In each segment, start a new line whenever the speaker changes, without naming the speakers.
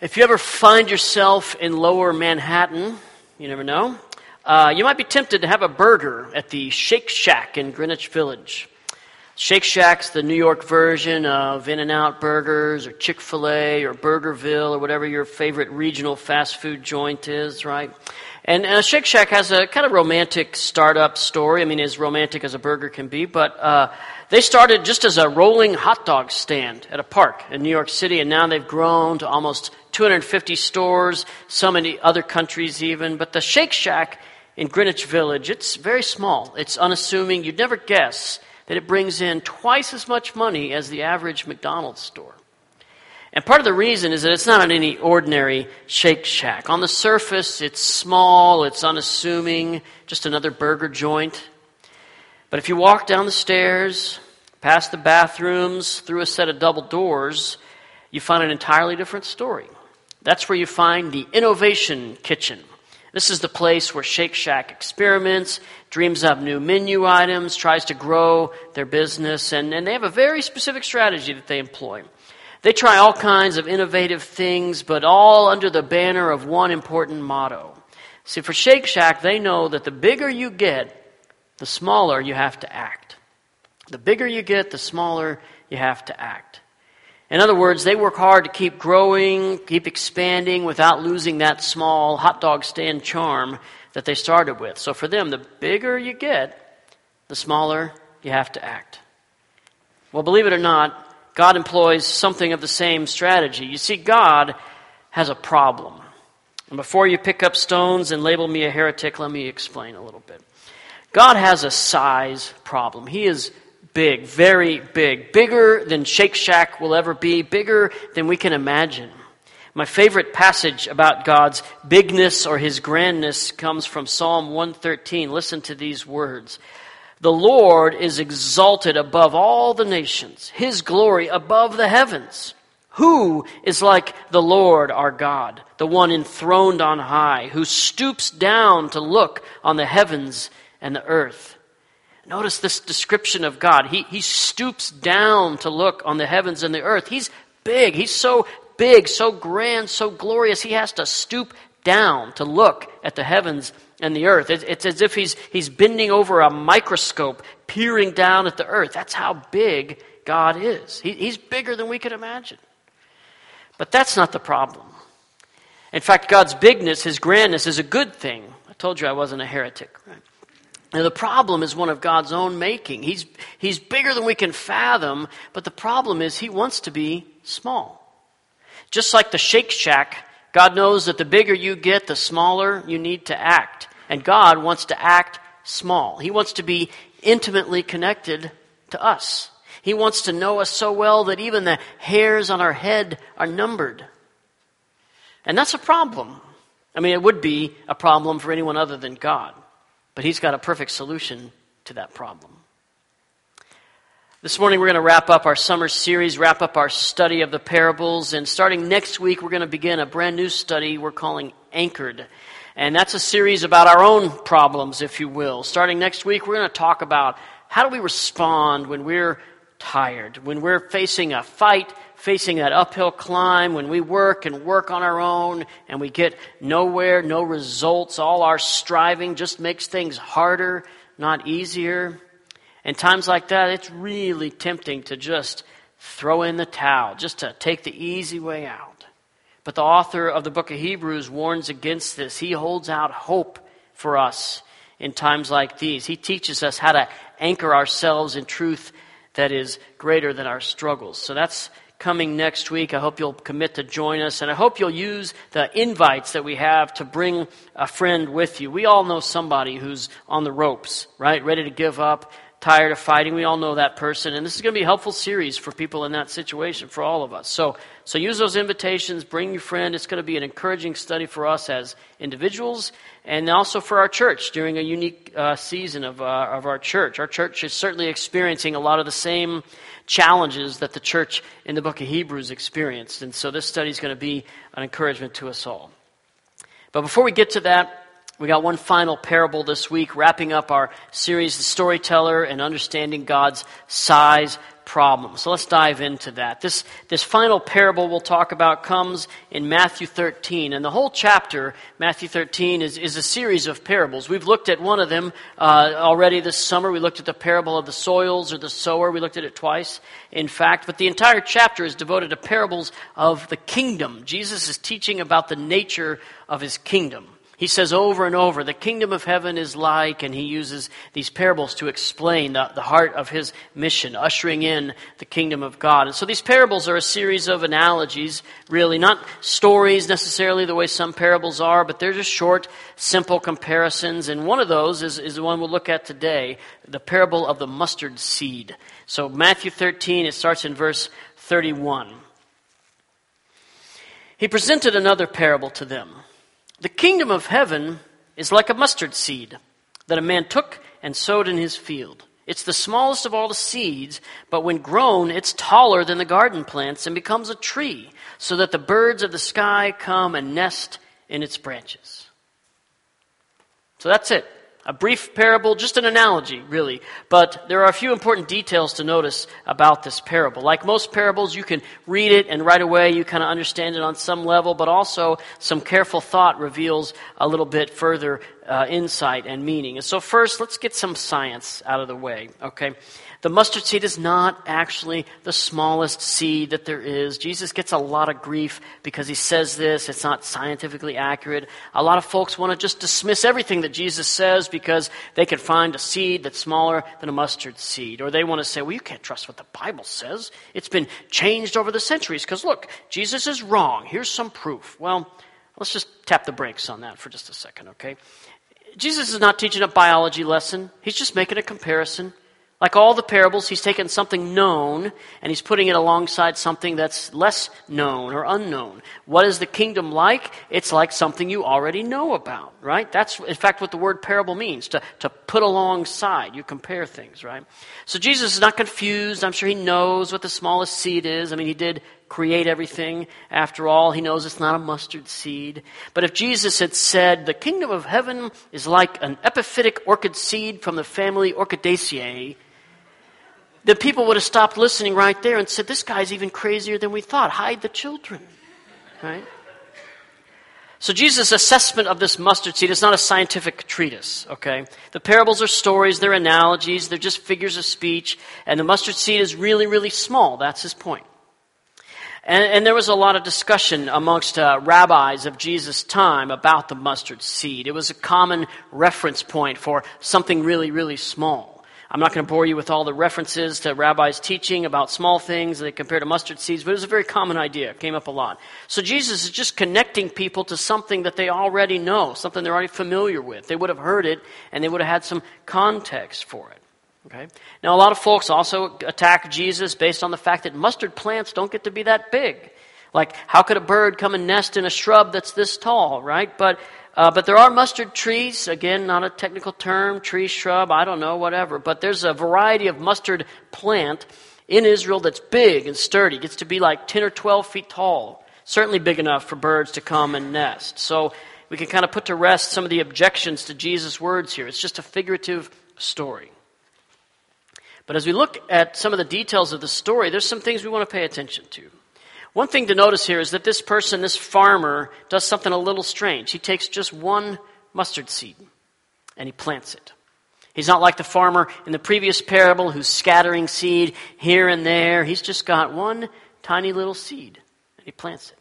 If you ever find yourself in lower Manhattan, you never know, uh, you might be tempted to have a burger at the Shake Shack in Greenwich Village. Shake Shack's the New York version of In N Out Burgers or Chick fil A or Burgerville or whatever your favorite regional fast food joint is, right? And uh, Shake Shack has a kind of romantic startup story. I mean, as romantic as a burger can be, but uh, they started just as a rolling hot dog stand at a park in New York City, and now they've grown to almost 250 stores, so many other countries even. But the Shake Shack in Greenwich Village, it's very small. It's unassuming. You'd never guess that it brings in twice as much money as the average McDonald's store. And part of the reason is that it's not any ordinary Shake Shack. On the surface, it's small, it's unassuming, just another burger joint. But if you walk down the stairs, past the bathrooms, through a set of double doors, you find an entirely different story. That's where you find the Innovation Kitchen. This is the place where Shake Shack experiments, dreams up new menu items, tries to grow their business, and, and they have a very specific strategy that they employ. They try all kinds of innovative things, but all under the banner of one important motto. See, for Shake Shack, they know that the bigger you get, the smaller you have to act. The bigger you get, the smaller you have to act. In other words, they work hard to keep growing, keep expanding without losing that small hot dog stand charm that they started with. So for them, the bigger you get, the smaller you have to act. Well, believe it or not, God employs something of the same strategy. You see, God has a problem. And before you pick up stones and label me a heretic, let me explain a little bit. God has a size problem. He is big, very big, bigger than Shake Shack will ever be, bigger than we can imagine. My favorite passage about God's bigness or his grandness comes from Psalm 113. Listen to these words. The Lord is exalted above all the nations, his glory above the heavens. Who is like the Lord our God, the one enthroned on high, who stoops down to look on the heavens and the earth? Notice this description of God. He, he stoops down to look on the heavens and the earth. He's big. He's so big, so grand, so glorious. He has to stoop down to look at the heavens and the earth. It's as if he's, he's bending over a microscope, peering down at the earth. That's how big God is. He, he's bigger than we could imagine. But that's not the problem. In fact, God's bigness, his grandness, is a good thing. I told you I wasn't a heretic, right? The problem is one of God's own making. He's, he's bigger than we can fathom, but the problem is he wants to be small. Just like the Shake Shack God knows that the bigger you get, the smaller you need to act. And God wants to act small. He wants to be intimately connected to us. He wants to know us so well that even the hairs on our head are numbered. And that's a problem. I mean, it would be a problem for anyone other than God. But He's got a perfect solution to that problem. This morning, we're going to wrap up our summer series, wrap up our study of the parables, and starting next week, we're going to begin a brand new study we're calling Anchored. And that's a series about our own problems, if you will. Starting next week, we're going to talk about how do we respond when we're tired, when we're facing a fight, facing that uphill climb, when we work and work on our own and we get nowhere, no results. All our striving just makes things harder, not easier. In times like that, it's really tempting to just throw in the towel, just to take the easy way out. But the author of the book of Hebrews warns against this. He holds out hope for us in times like these. He teaches us how to anchor ourselves in truth that is greater than our struggles. So that's coming next week. I hope you'll commit to join us, and I hope you'll use the invites that we have to bring a friend with you. We all know somebody who's on the ropes, right? Ready to give up tired of fighting. We all know that person. And this is going to be a helpful series for people in that situation, for all of us. So, so use those invitations, bring your friend. It's going to be an encouraging study for us as individuals and also for our church during a unique uh, season of, uh, of our church. Our church is certainly experiencing a lot of the same challenges that the church in the book of Hebrews experienced. And so this study is going to be an encouragement to us all. But before we get to that, We got one final parable this week, wrapping up our series, The Storyteller and Understanding God's Size Problem. So let's dive into that. This, this final parable we'll talk about comes in Matthew 13. And the whole chapter, Matthew 13, is, is a series of parables. We've looked at one of them uh, already this summer. We looked at the parable of the soils or the sower. We looked at it twice, in fact. But the entire chapter is devoted to parables of the kingdom. Jesus is teaching about the nature of his kingdom. He says over and over, the kingdom of heaven is like, and he uses these parables to explain the, the heart of his mission, ushering in the kingdom of God. And so these parables are a series of analogies, really, not stories necessarily the way some parables are, but they're just short, simple comparisons. And one of those is, is the one we'll look at today, the parable of the mustard seed. So Matthew 13, it starts in verse 31. He presented another parable to them. The kingdom of heaven is like a mustard seed that a man took and sowed in his field. It's the smallest of all the seeds, but when grown, it's taller than the garden plants and becomes a tree, so that the birds of the sky come and nest in its branches. So that's it a brief parable, just an analogy, really. But there are a few important details to notice about this parable. Like most parables, you can read it and right away you kind of understand it on some level, but also some careful thought reveals a little bit further uh, insight and meaning. And so, first, let's get some science out of the way, okay? The mustard seed is not actually the smallest seed that there is. Jesus gets a lot of grief because he says this. It's not scientifically accurate. A lot of folks want to just dismiss everything that Jesus says because they can find a seed that's smaller than a mustard seed. Or they want to say, well, you can't trust what the Bible says. It's been changed over the centuries because look, Jesus is wrong. Here's some proof. Well, let's just tap the brakes on that for just a second, okay? Jesus is not teaching a biology lesson. He's just making a comparison. Like all the parables, he's taken something known and he's putting it alongside something that's less known or unknown. What is the kingdom like? It's like something you already know about, right? That's, in fact, what the word parable means, to, to put alongside. You compare things, right? So Jesus is not confused. I'm sure he knows what the smallest seed is. I mean, he did create everything. After all, he knows it's not a mustard seed. But if Jesus had said, the kingdom of heaven is like an epiphytic orchid seed from the family Orchidaceae, the people would have stopped listening right there and said, This guy's even crazier than we thought. Hide the children. Right? So Jesus' assessment of this mustard seed is not a scientific treatise, okay? The parables are stories, they're analogies, they're just figures of speech, and the mustard seed is really, really small. That's his point. And, and there was a lot of discussion amongst uh, rabbis of Jesus' time about the mustard seed. It was a common reference point for something really, really small. I'm not going to bore you with all the references to rabbis' teaching about small things that compare to mustard seeds, but it was a very common idea. It came up a lot. So Jesus is just connecting people to something that they already know, something they're already familiar with. They would have heard it, and they would have had some context for it. Okay? Now, a lot of folks also attack Jesus based on the fact that mustard plants don't get to be that big. Like, how could a bird come and nest in a shrub that's this tall, right? But uh, but there are mustard trees, again, not a technical term, tree, shrub, I don't know, whatever. But there's a variety of mustard plant in Israel that's big and sturdy. Gets to be like 10 or 12 feet tall. Certainly big enough for birds to come and nest. So we can kind of put to rest some of the objections to Jesus' words here. It's just a figurative story. But as we look at some of the details of the story, there's some things we want to pay attention to. One thing to notice here is that this person, this farmer, does something a little strange. He takes just one mustard seed and he plants it. He's not like the farmer in the previous parable who's scattering seed here and there. He's just got one tiny little seed and he plants it.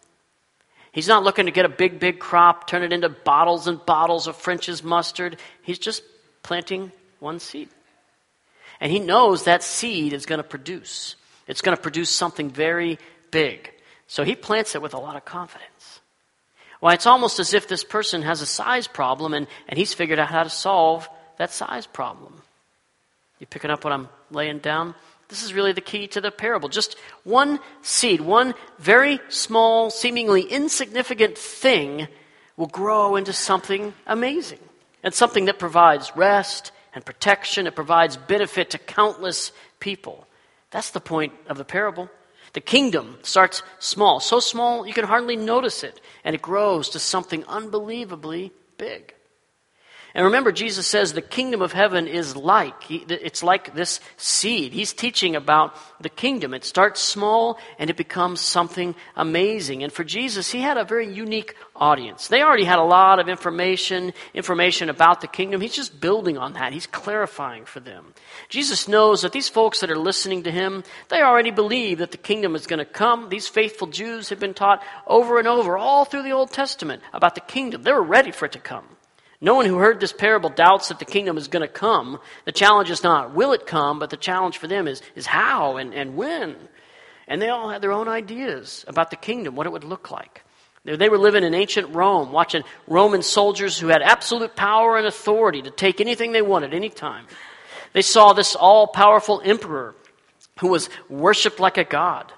He's not looking to get a big, big crop, turn it into bottles and bottles of French's mustard. He's just planting one seed. And he knows that seed is going to produce. It's going to produce something very big. So he plants it with a lot of confidence. Why, it's almost as if this person has a size problem and, and he's figured out how to solve that size problem. You picking up what I'm laying down? This is really the key to the parable. Just one seed, one very small, seemingly insignificant thing will grow into something amazing and something that provides rest and protection. It provides benefit to countless people. That's the point of the parable. The kingdom starts small, so small you can hardly notice it, and it grows to something unbelievably big. And remember, Jesus says the kingdom of heaven is like. It's like this seed. He's teaching about the kingdom. It starts small and it becomes something amazing. And for Jesus, he had a very unique audience. They already had a lot of information, information about the kingdom. He's just building on that. He's clarifying for them. Jesus knows that these folks that are listening to him, they already believe that the kingdom is going to come. These faithful Jews have been taught over and over all through the Old Testament about the kingdom. They were ready for it to come. No one who heard this parable doubts that the kingdom is going to come. The challenge is not will it come, but the challenge for them is, is how and, and when. And they all had their own ideas about the kingdom, what it would look like. They were living in ancient Rome, watching Roman soldiers who had absolute power and authority to take anything they wanted anytime. They saw this all powerful emperor who was worshiped like a god.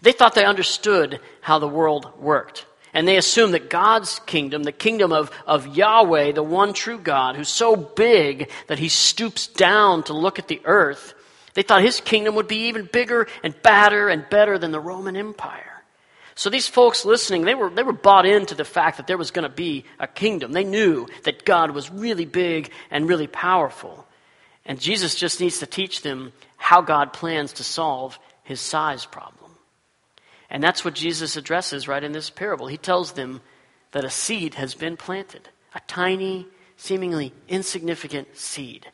They thought they understood how the world worked. And they assumed that God's kingdom, the kingdom of, of Yahweh, the one true God, who's so big that he stoops down to look at the earth, they thought his kingdom would be even bigger and badder and better than the Roman Empire. So these folks listening, they were, they were bought into the fact that there was going to be a kingdom. They knew that God was really big and really powerful. And Jesus just needs to teach them how God plans to solve his size problem. And that's what Jesus addresses right in this parable. He tells them that a seed has been planted, a tiny, seemingly insignificant seed.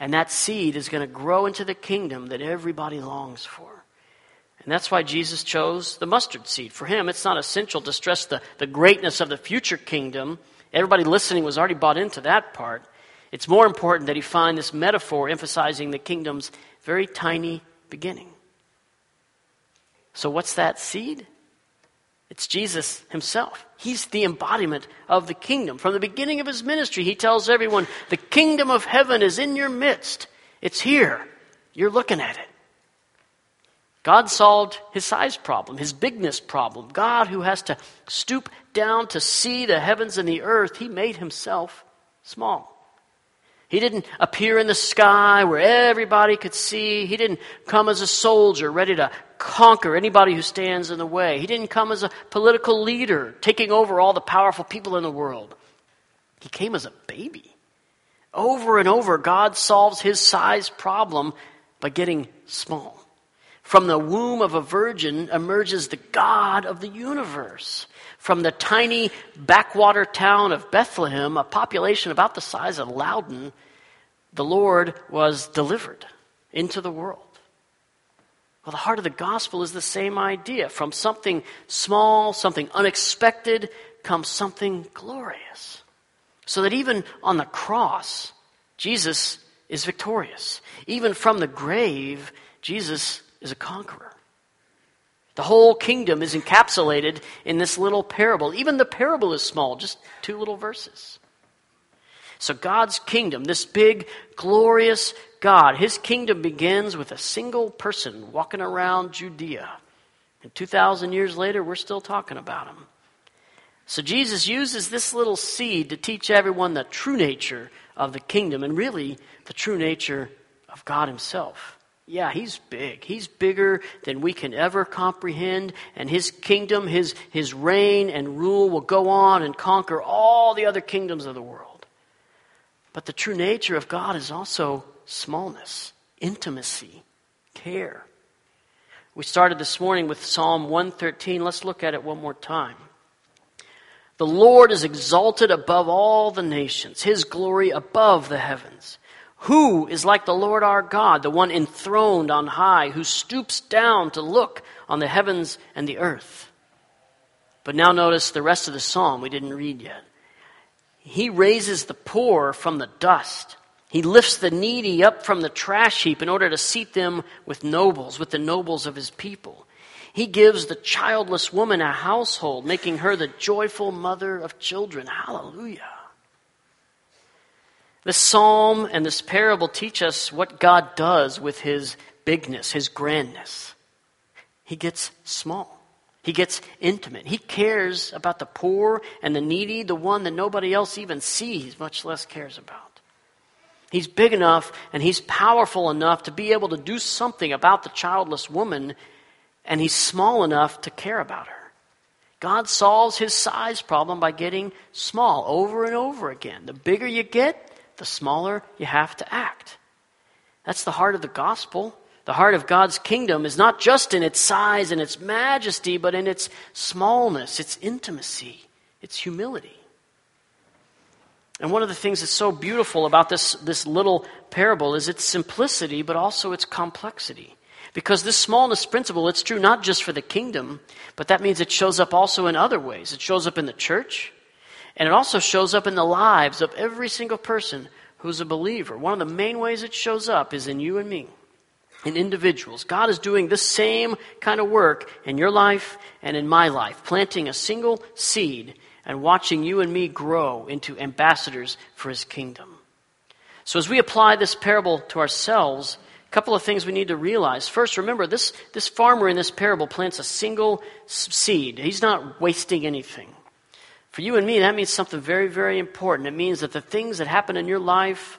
And that seed is going to grow into the kingdom that everybody longs for. And that's why Jesus chose the mustard seed. For him, it's not essential to stress the, the greatness of the future kingdom. Everybody listening was already bought into that part. It's more important that he find this metaphor emphasizing the kingdom's very tiny beginning. So, what's that seed? It's Jesus himself. He's the embodiment of the kingdom. From the beginning of his ministry, he tells everyone, The kingdom of heaven is in your midst. It's here. You're looking at it. God solved his size problem, his bigness problem. God, who has to stoop down to see the heavens and the earth, he made himself small. He didn't appear in the sky where everybody could see. He didn't come as a soldier ready to conquer anybody who stands in the way. He didn't come as a political leader taking over all the powerful people in the world. He came as a baby. Over and over, God solves his size problem by getting small. From the womb of a virgin emerges the God of the universe. From the tiny backwater town of Bethlehem, a population about the size of Lowden, the Lord was delivered into the world. Well, the heart of the gospel is the same idea. From something small, something unexpected, comes something glorious. So that even on the cross, Jesus is victorious. Even from the grave, Jesus is a conqueror. The whole kingdom is encapsulated in this little parable. Even the parable is small, just two little verses. So, God's kingdom, this big, glorious God, his kingdom begins with a single person walking around Judea. And 2,000 years later, we're still talking about him. So, Jesus uses this little seed to teach everyone the true nature of the kingdom and really the true nature of God himself. Yeah, he's big. He's bigger than we can ever comprehend, and his kingdom, his, his reign and rule will go on and conquer all the other kingdoms of the world. But the true nature of God is also smallness, intimacy, care. We started this morning with Psalm 113. Let's look at it one more time. The Lord is exalted above all the nations, his glory above the heavens. Who is like the Lord our God, the one enthroned on high, who stoops down to look on the heavens and the earth? But now notice the rest of the psalm we didn't read yet. He raises the poor from the dust. He lifts the needy up from the trash heap in order to seat them with nobles, with the nobles of his people. He gives the childless woman a household, making her the joyful mother of children. Hallelujah. This psalm and this parable teach us what God does with his bigness, his grandness. He gets small. He gets intimate. He cares about the poor and the needy, the one that nobody else even sees, much less cares about. He's big enough and he's powerful enough to be able to do something about the childless woman, and he's small enough to care about her. God solves his size problem by getting small over and over again. The bigger you get, the smaller you have to act. That's the heart of the gospel. The heart of God's kingdom is not just in its size and its majesty, but in its smallness, its intimacy, its humility. And one of the things that's so beautiful about this, this little parable is its simplicity, but also its complexity. Because this smallness principle, it's true not just for the kingdom, but that means it shows up also in other ways. It shows up in the church, and it also shows up in the lives of every single person who's a believer. One of the main ways it shows up is in you and me, in individuals. God is doing the same kind of work in your life and in my life, planting a single seed and watching you and me grow into ambassadors for his kingdom. So as we apply this parable to ourselves, a couple of things we need to realize. First, remember this, this farmer in this parable plants a single seed. He's not wasting anything. For you and me, that means something very, very important. It means that the things that happen in your life,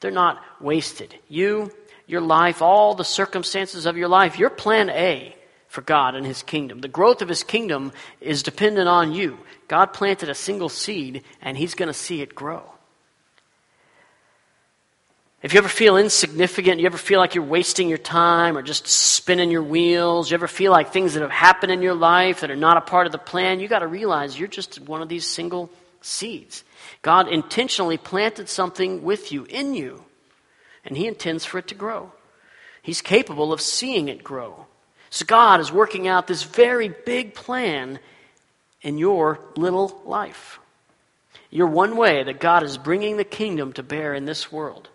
they're not wasted. You, your life, all the circumstances of your life, your plan A for God and His kingdom. The growth of His kingdom is dependent on you. God planted a single seed, and He's going to see it grow. If you ever feel insignificant, you ever feel like you're wasting your time or just spinning your wheels, you ever feel like things that have happened in your life that are not a part of the plan, you got to realize you're just one of these single seeds. God intentionally planted something with you, in you, and He intends for it to grow. He's capable of seeing it grow. So God is working out this very big plan in your little life. You're one way that God is bringing the kingdom to bear in this world.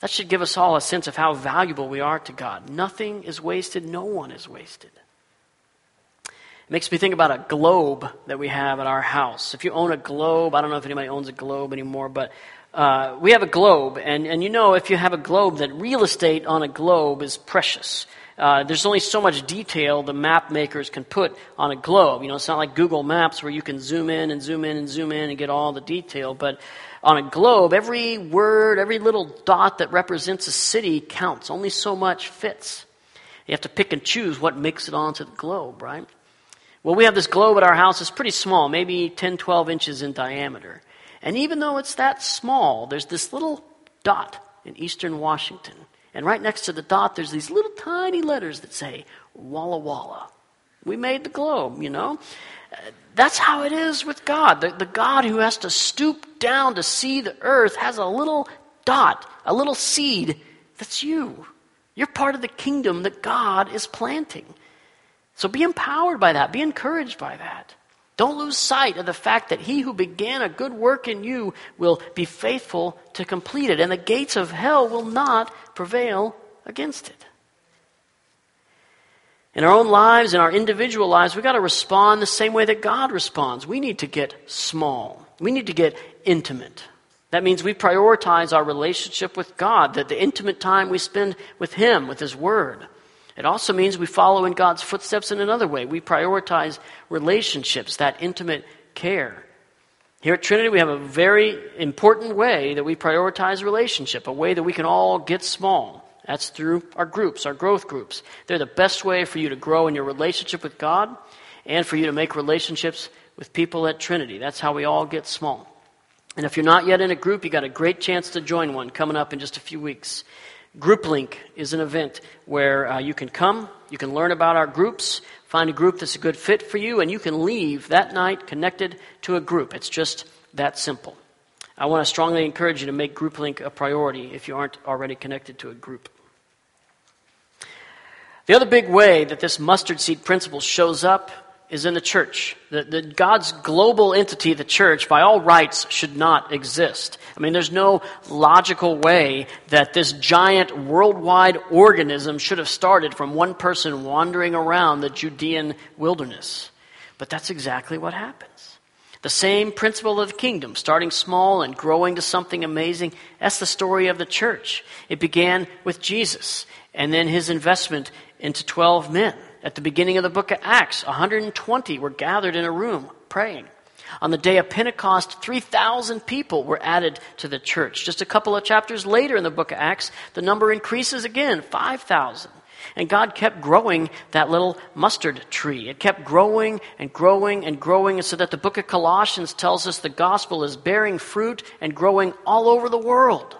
That should give us all a sense of how valuable we are to God. Nothing is wasted, no one is wasted. It makes me think about a globe that we have at our house. If you own a globe, I don't know if anybody owns a globe anymore, but uh, we have a globe, and, and you know if you have a globe that real estate on a globe is precious. Uh, there's only so much detail the map makers can put on a globe. You know, it's not like Google Maps where you can zoom in and zoom in and zoom in and get all the detail. But on a globe, every word, every little dot that represents a city counts. Only so much fits. You have to pick and choose what makes it onto the globe, right? Well, we have this globe at our house. It's pretty small, maybe 10, 12 inches in diameter. And even though it's that small, there's this little dot in eastern Washington. And right next to the dot, there's these little tiny letters that say Walla Walla. We made the globe, you know? That's how it is with God. The, the God who has to stoop down to see the earth has a little dot, a little seed that's you. You're part of the kingdom that God is planting. So be empowered by that, be encouraged by that. Don't lose sight of the fact that he who began a good work in you will be faithful to complete it, and the gates of hell will not prevail against it. In our own lives, in our individual lives, we've got to respond the same way that God responds. We need to get small, we need to get intimate. That means we prioritize our relationship with God, that the intimate time we spend with Him, with His Word. It also means we follow in God's footsteps in another way. We prioritize relationships, that intimate care. Here at Trinity, we have a very important way that we prioritize relationship, a way that we can all get small. That's through our groups, our growth groups. They're the best way for you to grow in your relationship with God and for you to make relationships with people at Trinity. That's how we all get small. And if you're not yet in a group, you got a great chance to join one coming up in just a few weeks. Group Link is an event where uh, you can come, you can learn about our groups, find a group that's a good fit for you, and you can leave that night connected to a group. It's just that simple. I want to strongly encourage you to make Group Link a priority if you aren't already connected to a group. The other big way that this mustard seed principle shows up is in the church. The, the, God's global entity, the church, by all rights, should not exist. I mean, there's no logical way that this giant worldwide organism should have started from one person wandering around the Judean wilderness. But that's exactly what happens. The same principle of the kingdom, starting small and growing to something amazing, that's the story of the church. It began with Jesus and then his investment into 12 men. At the beginning of the book of Acts, 120 were gathered in a room praying. On the day of Pentecost, 3,000 people were added to the church. Just a couple of chapters later in the book of Acts, the number increases again 5,000. And God kept growing that little mustard tree. It kept growing and growing and growing, so that the book of Colossians tells us the gospel is bearing fruit and growing all over the world.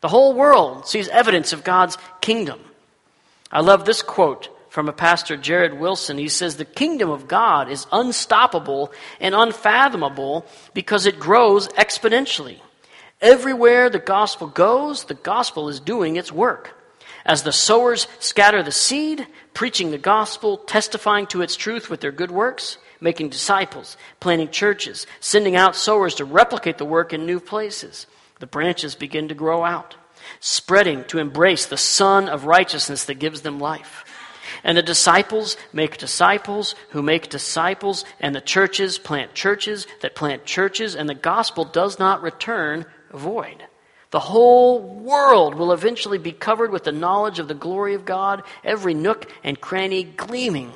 The whole world sees evidence of God's kingdom. I love this quote from a pastor, Jared Wilson. He says, The kingdom of God is unstoppable and unfathomable because it grows exponentially. Everywhere the gospel goes, the gospel is doing its work. As the sowers scatter the seed, preaching the gospel, testifying to its truth with their good works, making disciples, planting churches, sending out sowers to replicate the work in new places, the branches begin to grow out, spreading to embrace the Sun of righteousness that gives them life. And the disciples make disciples who make disciples, and the churches plant churches that plant churches, and the gospel does not return void. The whole world will eventually be covered with the knowledge of the glory of God, every nook and cranny gleaming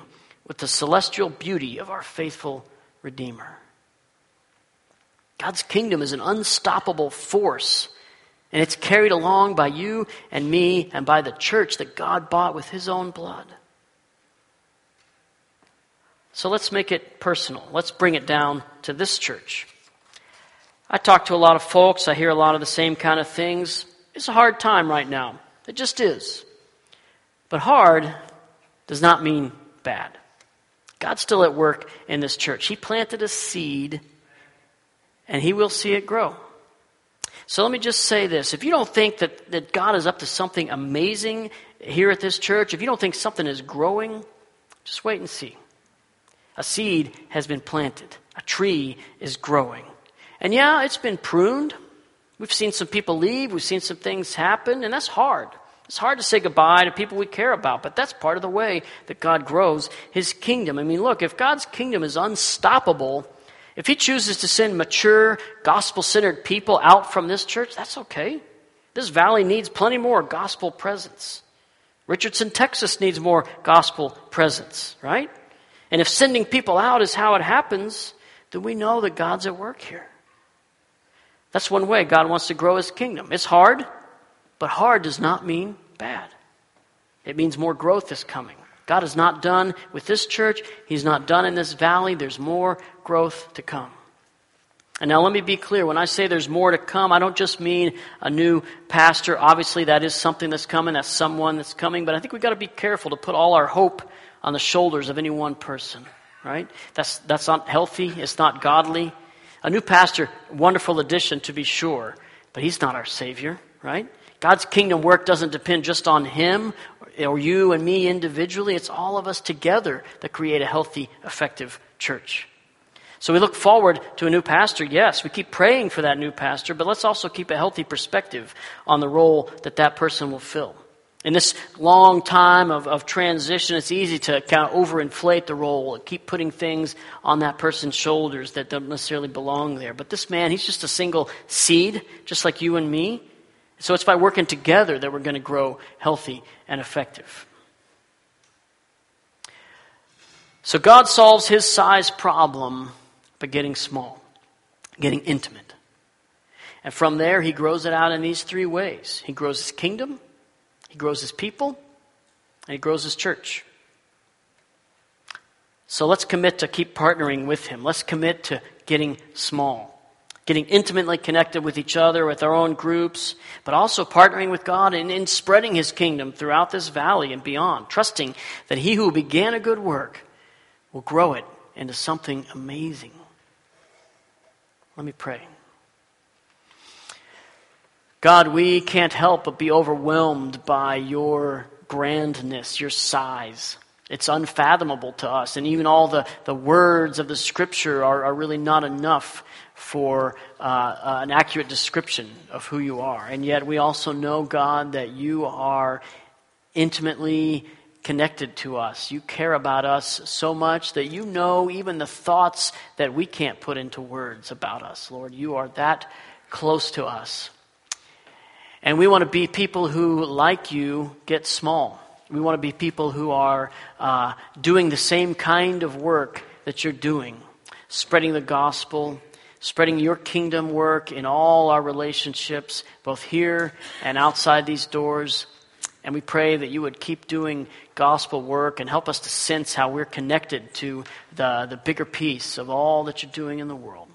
with the celestial beauty of our faithful Redeemer. God's kingdom is an unstoppable force, and it's carried along by you and me and by the church that God bought with his own blood. So let's make it personal. Let's bring it down to this church. I talk to a lot of folks, I hear a lot of the same kind of things. It's a hard time right now. It just is. But hard does not mean bad. God's still at work in this church. He planted a seed, and He will see it grow. So let me just say this. If you don't think that, that God is up to something amazing here at this church, if you don't think something is growing, just wait and see. A seed has been planted, a tree is growing. And yeah, it's been pruned. We've seen some people leave, we've seen some things happen, and that's hard. It's hard to say goodbye to people we care about, but that's part of the way that God grows his kingdom. I mean, look, if God's kingdom is unstoppable, if he chooses to send mature, gospel centered people out from this church, that's okay. This valley needs plenty more gospel presence. Richardson, Texas needs more gospel presence, right? And if sending people out is how it happens, then we know that God's at work here. That's one way God wants to grow his kingdom. It's hard, but hard does not mean bad. It means more growth is coming. God is not done with this church. He's not done in this valley. There's more growth to come. And now let me be clear. When I say there's more to come, I don't just mean a new pastor. Obviously, that is something that's coming. That's someone that's coming. But I think we've got to be careful to put all our hope on the shoulders of any one person, right? That's, that's not healthy. It's not godly. A new pastor, wonderful addition to be sure, but he's not our Savior, right? God's kingdom work doesn't depend just on him or you and me individually. It's all of us together that create a healthy, effective church. So we look forward to a new pastor, yes. We keep praying for that new pastor, but let's also keep a healthy perspective on the role that that person will fill. In this long time of, of transition, it's easy to kind of overinflate the role and keep putting things on that person's shoulders that don't necessarily belong there. But this man, he's just a single seed, just like you and me. So it's by working together that we're going to grow healthy and effective. So God solves his size problem by getting small, getting intimate. And from there, he grows it out in these three ways. He grows his kingdom, he grows his people, and he grows his church. So let's commit to keep partnering with him. Let's commit to getting small, getting intimately connected with each other, with our own groups, but also partnering with God in, in spreading his kingdom throughout this valley and beyond, trusting that he who began a good work will grow it into something amazing. Let me pray. God, we can't help but be overwhelmed by your grandness, your size. It's unfathomable to us. And even all the, the words of the scripture are, are really not enough for uh, uh, an accurate description of who you are. And yet we also know, God, that you are intimately connected to us. You care about us so much that you know even the thoughts that we can't put into words about us. Lord, you are that close to us. And we want to be people who, like you, get small. We want to be people who are uh, doing the same kind of work that you're doing, spreading the gospel, spreading your kingdom work in all our relationships, both here and outside these doors. And we pray that you would keep doing gospel work and help us to sense how we're connected to the, the bigger piece of all that you're doing in the world.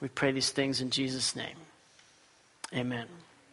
We pray these things in Jesus' name. Amen.